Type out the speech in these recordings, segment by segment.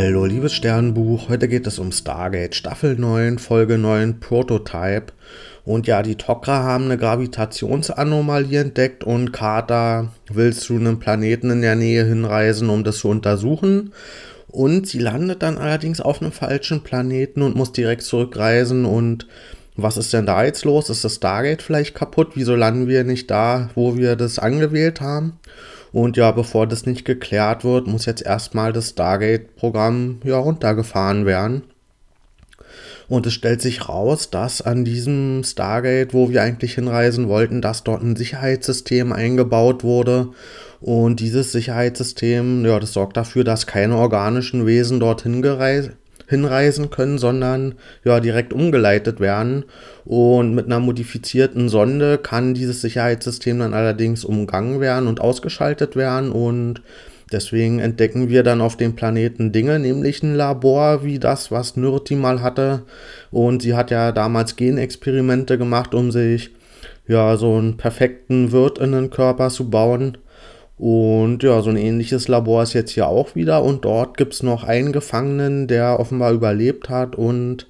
Hallo, liebes Sternbuch. Heute geht es um Stargate Staffel 9, Folge 9, Prototype. Und ja, die Tok'ra haben eine Gravitationsanomalie entdeckt und Carter will zu einem Planeten in der Nähe hinreisen, um das zu untersuchen. Und sie landet dann allerdings auf einem falschen Planeten und muss direkt zurückreisen. Und was ist denn da jetzt los? Ist das Stargate vielleicht kaputt? Wieso landen wir nicht da, wo wir das angewählt haben? Und ja, bevor das nicht geklärt wird, muss jetzt erstmal das Stargate-Programm ja runtergefahren werden. Und es stellt sich raus, dass an diesem Stargate, wo wir eigentlich hinreisen wollten, dass dort ein Sicherheitssystem eingebaut wurde. Und dieses Sicherheitssystem, ja, das sorgt dafür, dass keine organischen Wesen dorthin gereist hinreisen können, sondern ja direkt umgeleitet werden. Und mit einer modifizierten Sonde kann dieses Sicherheitssystem dann allerdings umgangen werden und ausgeschaltet werden. Und deswegen entdecken wir dann auf dem Planeten Dinge, nämlich ein Labor wie das, was Nürti mal hatte. Und sie hat ja damals Genexperimente gemacht, um sich ja so einen perfekten Wirt in den Körper zu bauen. Und ja, so ein ähnliches Labor ist jetzt hier auch wieder. Und dort gibt es noch einen Gefangenen, der offenbar überlebt hat. Und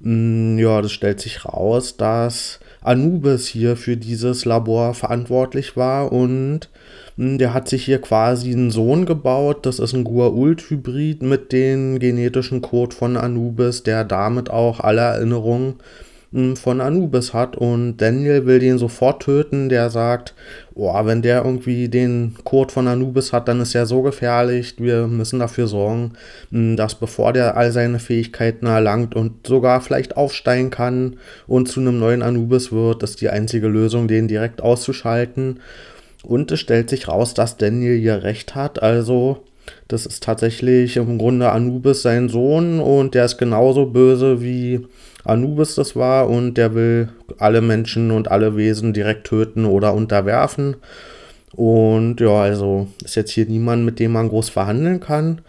mh, mm, ja, das stellt sich raus, dass Anubis hier für dieses Labor verantwortlich war. Und mh, mm, der hat sich hier quasi einen Sohn gebaut, das ist ein Gua'uld-Hybrid mit dem genetischen Code von Anubis, der damit auch alle Erinnerungen von Anubis hat und Daniel will den sofort töten. Der sagt, oh, wenn der irgendwie den Code von Anubis hat, dann ist er so gefährlich. Wir müssen dafür sorgen, dass bevor der all seine Fähigkeiten erlangt und sogar vielleicht aufsteigen kann und zu einem neuen Anubis wird, ist die einzige Lösung, den direkt auszuschalten. Und es stellt sich raus, dass Daniel hier recht hat. Also das ist tatsächlich im Grunde Anubis sein Sohn und der ist genauso böse wie Anubis das war und der will alle Menschen und alle Wesen direkt töten oder unterwerfen. Und ja, also ist jetzt hier niemand, mit dem man groß verhandeln kann.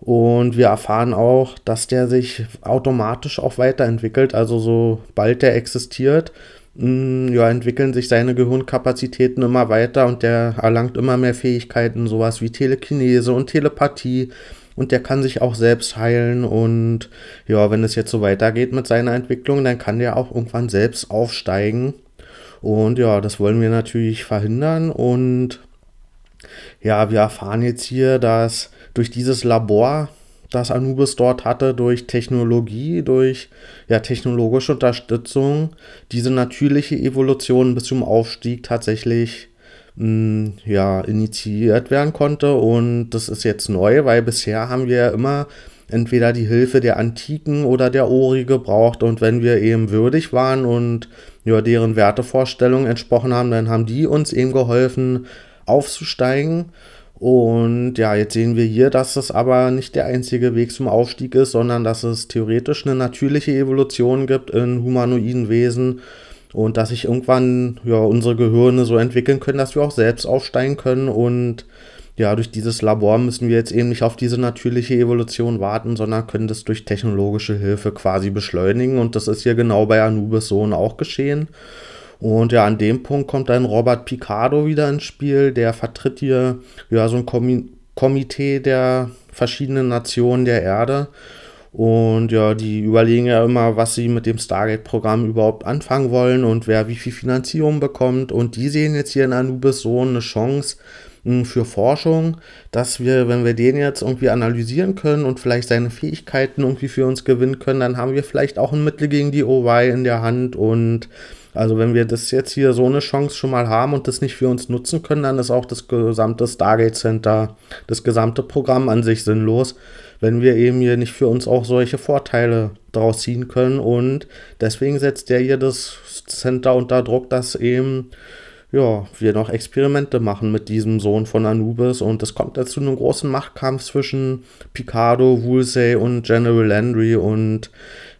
Und wir erfahren auch, dass der sich automatisch auch weiterentwickelt. Also sobald der existiert, mm, ja, entwickeln sich seine Gehirnkapazitäten immer weiter und der erlangt immer mehr Fähigkeiten, sowas wie Telekinese und Telepathie und der kann sich auch selbst heilen. Und ja, wenn es jetzt so weitergeht mit seiner Entwicklung, dann kann der auch irgendwann selbst aufsteigen. Und ja, das wollen wir natürlich verhindern. Und ja, wir erfahren jetzt hier, dass durch dieses Labor, das Anubis dort hatte, durch Technologie, durch ja, technologische Unterstützung, diese natürliche Evolution bis zum Aufstieg tatsächlich mh, ja, initiiert werden konnte. Und das ist jetzt neu, weil bisher haben wir immer entweder die Hilfe der Antiken oder der Ori gebraucht. Und wenn wir eben würdig waren und ja, deren Wertevorstellungen entsprochen haben, dann haben die uns eben geholfen, aufzusteigen. Und ja, jetzt sehen wir hier, dass es aber nicht der einzige Weg zum Aufstieg ist, sondern dass es theoretisch eine natürliche Evolution gibt in humanoiden Wesen und dass sich irgendwann ja, unsere Gehirne so entwickeln können, dass wir auch selbst aufsteigen können. Und ja, durch dieses Labor müssen wir jetzt eben nicht auf diese natürliche Evolution warten, sondern können das durch technologische Hilfe quasi beschleunigen. Und das ist hier genau bei Anubis Sohn auch geschehen. Und ja, an dem Punkt kommt dann Robert Picardo wieder ins Spiel, der vertritt hier ja so ein Komitee der verschiedenen Nationen der Erde und ja, die überlegen ja immer, was sie mit dem Stargate-Programm überhaupt anfangen wollen und wer wie viel Finanzierung bekommt. Und die sehen jetzt hier in Anubis so eine Chance hm, für Forschung, dass wir, wenn wir den jetzt irgendwie analysieren können und vielleicht seine Fähigkeiten irgendwie für uns gewinnen können, dann haben wir vielleicht auch ein Mittel gegen die OY in der Hand. Und also wenn wir das jetzt hier so eine Chance schon mal haben und das nicht für uns nutzen können, dann ist auch das gesamte Stargate Center, das gesamte Programm an sich sinnlos wenn wir eben hier nicht für uns auch solche Vorteile daraus ziehen können. Und deswegen setzt der hier das Center unter Druck, dass eben ja, wir noch Experimente machen mit diesem Sohn von Anubis und es kommt dazu einem großen Machtkampf zwischen Picardo, Woolsey und General Landry und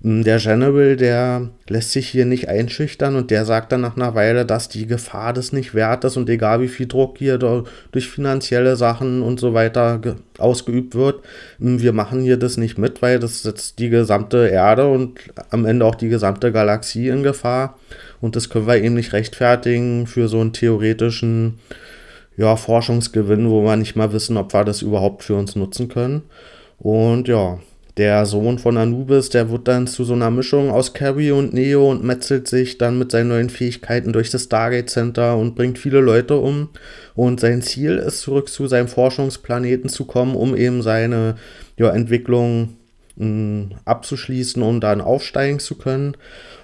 hm, der General, der lässt sich hier nicht einschüchtern und der sagt dann nach einer Weile, dass die Gefahr das nicht wert ist und egal wie viel Druck hier durch finanzielle Sachen und so weiter ausgeübt wird, hm, wir machen hier das nicht mit, weil das setzt die gesamte Erde und am Ende auch die gesamte Galaxie in Gefahr und das können wir eben nicht rechtfertigen für so einen theoretischen ja, Forschungsgewinn, wo wir nicht mal wissen, ob wir das überhaupt für uns nutzen können. Und ja, der Sohn von Anubis, der wird dann zu so einer Mischung aus Carrie und Neo und metzelt sich dann mit seinen neuen Fähigkeiten durch das Stargate Center und bringt viele Leute um. Und sein Ziel ist, zurück zu seinem Forschungsplaneten zu kommen, um eben seine ja, Entwicklung abzuschließen und dann aufsteigen zu können.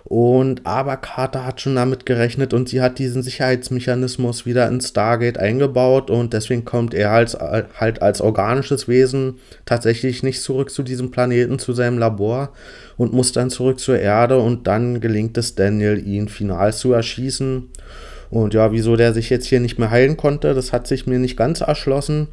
Und aber Carter hat schon damit gerechnet und sie hat diesen Sicherheitsmechanismus wieder in Stargate eingebaut und deswegen kommt er als, halt als organisches Wesen tatsächlich nicht zurück zu diesem Planeten, zu seinem Labor und muss dann zurück zur Erde und dann gelingt es Daniel, ihn final zu erschießen. Und ja, wieso der sich jetzt hier nicht mehr heilen konnte, das hat sich mir nicht ganz erschlossen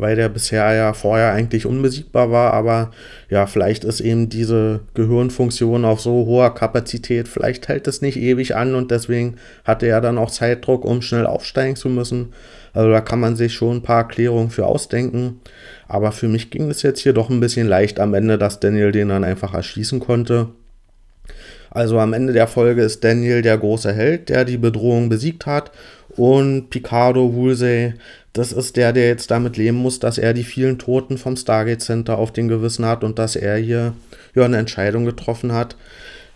weil der bisher ja vorher eigentlich unbesiegbar war, aber ja, vielleicht ist eben diese Gehirnfunktion auf so hoher Kapazität, vielleicht hält es nicht ewig an und deswegen hatte er dann auch Zeitdruck, um schnell aufsteigen zu müssen. Also da kann man sich schon ein paar Erklärungen für ausdenken, aber für mich ging es jetzt hier doch ein bisschen leicht am Ende, dass Daniel den dann einfach erschießen konnte. Also am Ende der Folge ist Daniel der große Held, der die Bedrohung besiegt hat und Picardo Woolsey das ist der, der jetzt damit leben muss, dass er die vielen Toten vom Stargate Center auf den Gewissen hat und dass er hier ja eine Entscheidung getroffen hat,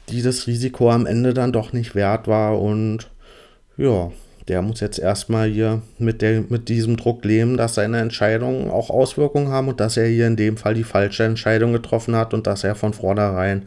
die das Risiko am Ende dann doch nicht wert war. Und ja, der muss jetzt erstmal hier mit, der, mit diesem Druck leben, dass seine Entscheidungen auch Auswirkungen haben und dass er hier in dem Fall die falsche Entscheidung getroffen hat und dass er von vornherein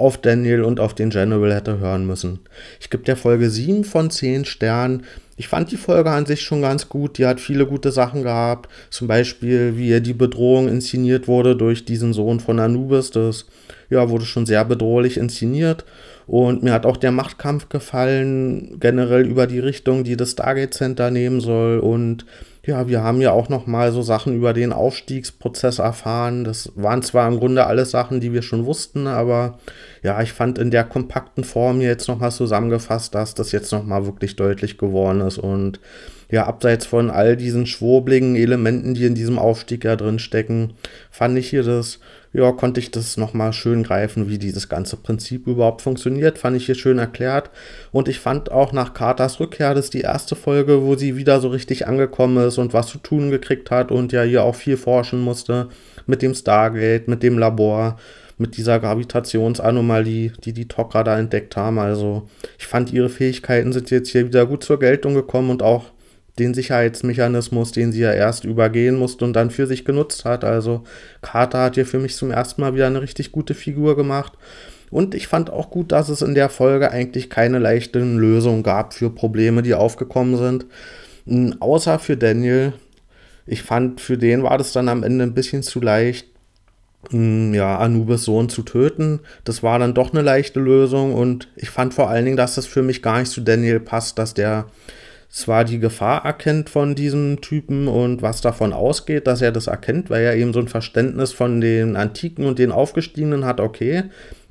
auf Daniel und auf den General hätte hören müssen. Ich gebe der Folge 7 von 10 Sternen. Ich fand die Folge an sich schon ganz gut. Die hat viele gute Sachen gehabt. Zum Beispiel, wie die Bedrohung inszeniert wurde durch diesen Sohn von Anubis. Das ja, wurde schon sehr bedrohlich inszeniert. Und mir hat auch der Machtkampf gefallen, generell über die Richtung, die das Stargate Center nehmen soll. Und ja, wir haben ja auch noch mal so Sachen über den Aufstiegsprozess erfahren. Das waren zwar im Grunde alles Sachen, die wir schon wussten, aber ja, ich fand in der kompakten Form jetzt noch mal zusammengefasst, dass das jetzt noch mal wirklich deutlich geworden ist und ja, abseits von all diesen schwurbligen Elementen, die in diesem Aufstieg ja drin stecken, fand ich hier das ja, konnte ich das nochmal schön greifen, wie dieses ganze Prinzip überhaupt funktioniert. Fand ich hier schön erklärt. Und ich fand auch nach Carters Rückkehr, das ist die erste Folge, wo sie wieder so richtig angekommen ist und was zu tun gekriegt hat und ja hier auch viel forschen musste mit dem Stargate, mit dem Labor, mit dieser Gravitationsanomalie, die die Tok'ra da entdeckt haben. Also ich fand ihre Fähigkeiten sind jetzt hier wieder gut zur Geltung gekommen und auch den Sicherheitsmechanismus, den sie ja erst übergehen musste und dann für sich genutzt hat. Also Carter hat hier für mich zum ersten Mal wieder eine richtig gute Figur gemacht. Und ich fand auch gut, dass es in der Folge eigentlich keine leichten Lösungen gab für Probleme, die aufgekommen sind. Hm, außer für Daniel. Ich fand, für den war das dann am Ende ein bisschen zu leicht, hm, ja, Anubis Sohn zu töten. Das war dann doch eine leichte Lösung und ich fand vor allen Dingen, dass das für mich gar nicht zu Daniel passt, dass der zwar die Gefahr erkennt von diesem Typen und was davon ausgeht, dass er das erkennt, weil er eben so ein Verständnis von den Antiken und den Aufgestiegenen hat, okay,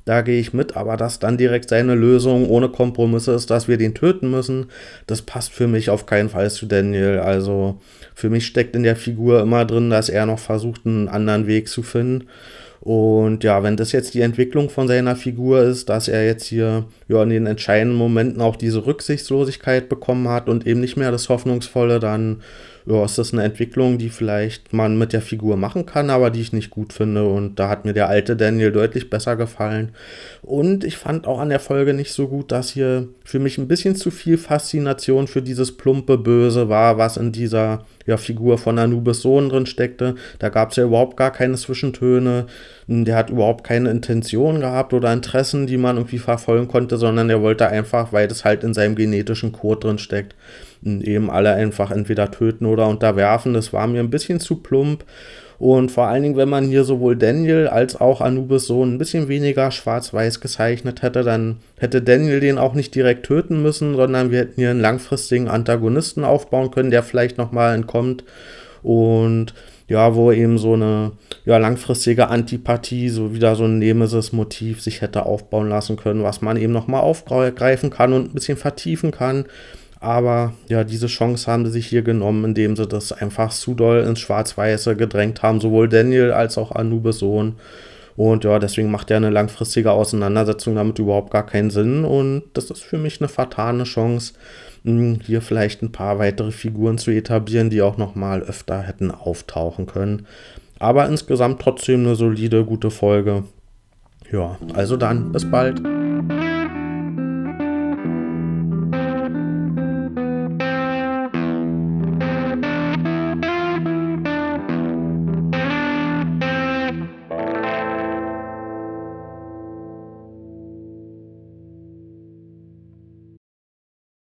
da gehe ich mit, aber dass dann direkt seine Lösung ohne Kompromisse ist, dass wir den töten müssen, das passt für mich auf keinen Fall zu Daniel. Also für mich steckt in der Figur immer drin, dass er noch versucht, einen anderen Weg zu finden. Und ja, wenn das jetzt die Entwicklung von seiner Figur ist, dass er jetzt hier ja in den entscheidenden Momenten auch diese Rücksichtslosigkeit bekommen hat und eben nicht mehr das Hoffnungsvolle, dann ja, ist das eine Entwicklung, die vielleicht man mit der Figur machen kann, aber die ich nicht gut finde. Und da hat mir der alte Daniel deutlich besser gefallen. Und ich fand auch an der Folge nicht so gut, dass hier für mich ein bisschen zu viel Faszination für dieses plumpe Böse war, was in dieser ja, Figur von Anubis Sohn drin steckte. Da gab es ja überhaupt gar keine Zwischentöne. Der hat überhaupt keine Intention gehabt oder Interessen, die man irgendwie verfolgen konnte, sondern der wollte einfach, weil das halt in seinem genetischen Code drin steckt, eben alle einfach entweder töten oder unterwerfen. Das war mir ein bisschen zu plump. Und vor allen Dingen, wenn man hier sowohl Daniel als auch Anubis Sohn ein bisschen weniger schwarz-weiß gezeichnet hätte, dann hätte Daniel den auch nicht direkt töten müssen, sondern wir hätten hier einen langfristigen Antagonisten aufbauen können, der vielleicht nochmal entkommt. Und ja, wo eben so eine ja, langfristige Antipathie, so wieder so ein Nemesis-Motiv sich hätte aufbauen lassen können, was man eben nochmal aufgreifen kann und ein bisschen vertiefen kann. Aber ja, diese Chance haben sie sich hier genommen, indem sie das einfach zu doll ins Schwarz-Weiße gedrängt haben, sowohl Daniel als auch Anubis Sohn. Und ja, deswegen macht ja eine langfristige Auseinandersetzung damit überhaupt gar keinen Sinn. Und das ist für mich eine fatale Chance, hm, hier vielleicht ein paar weitere Figuren zu etablieren, die auch noch mal öfter hätten auftauchen können. Aber insgesamt trotzdem eine solide, gute Folge. Ja, also dann, bis bald.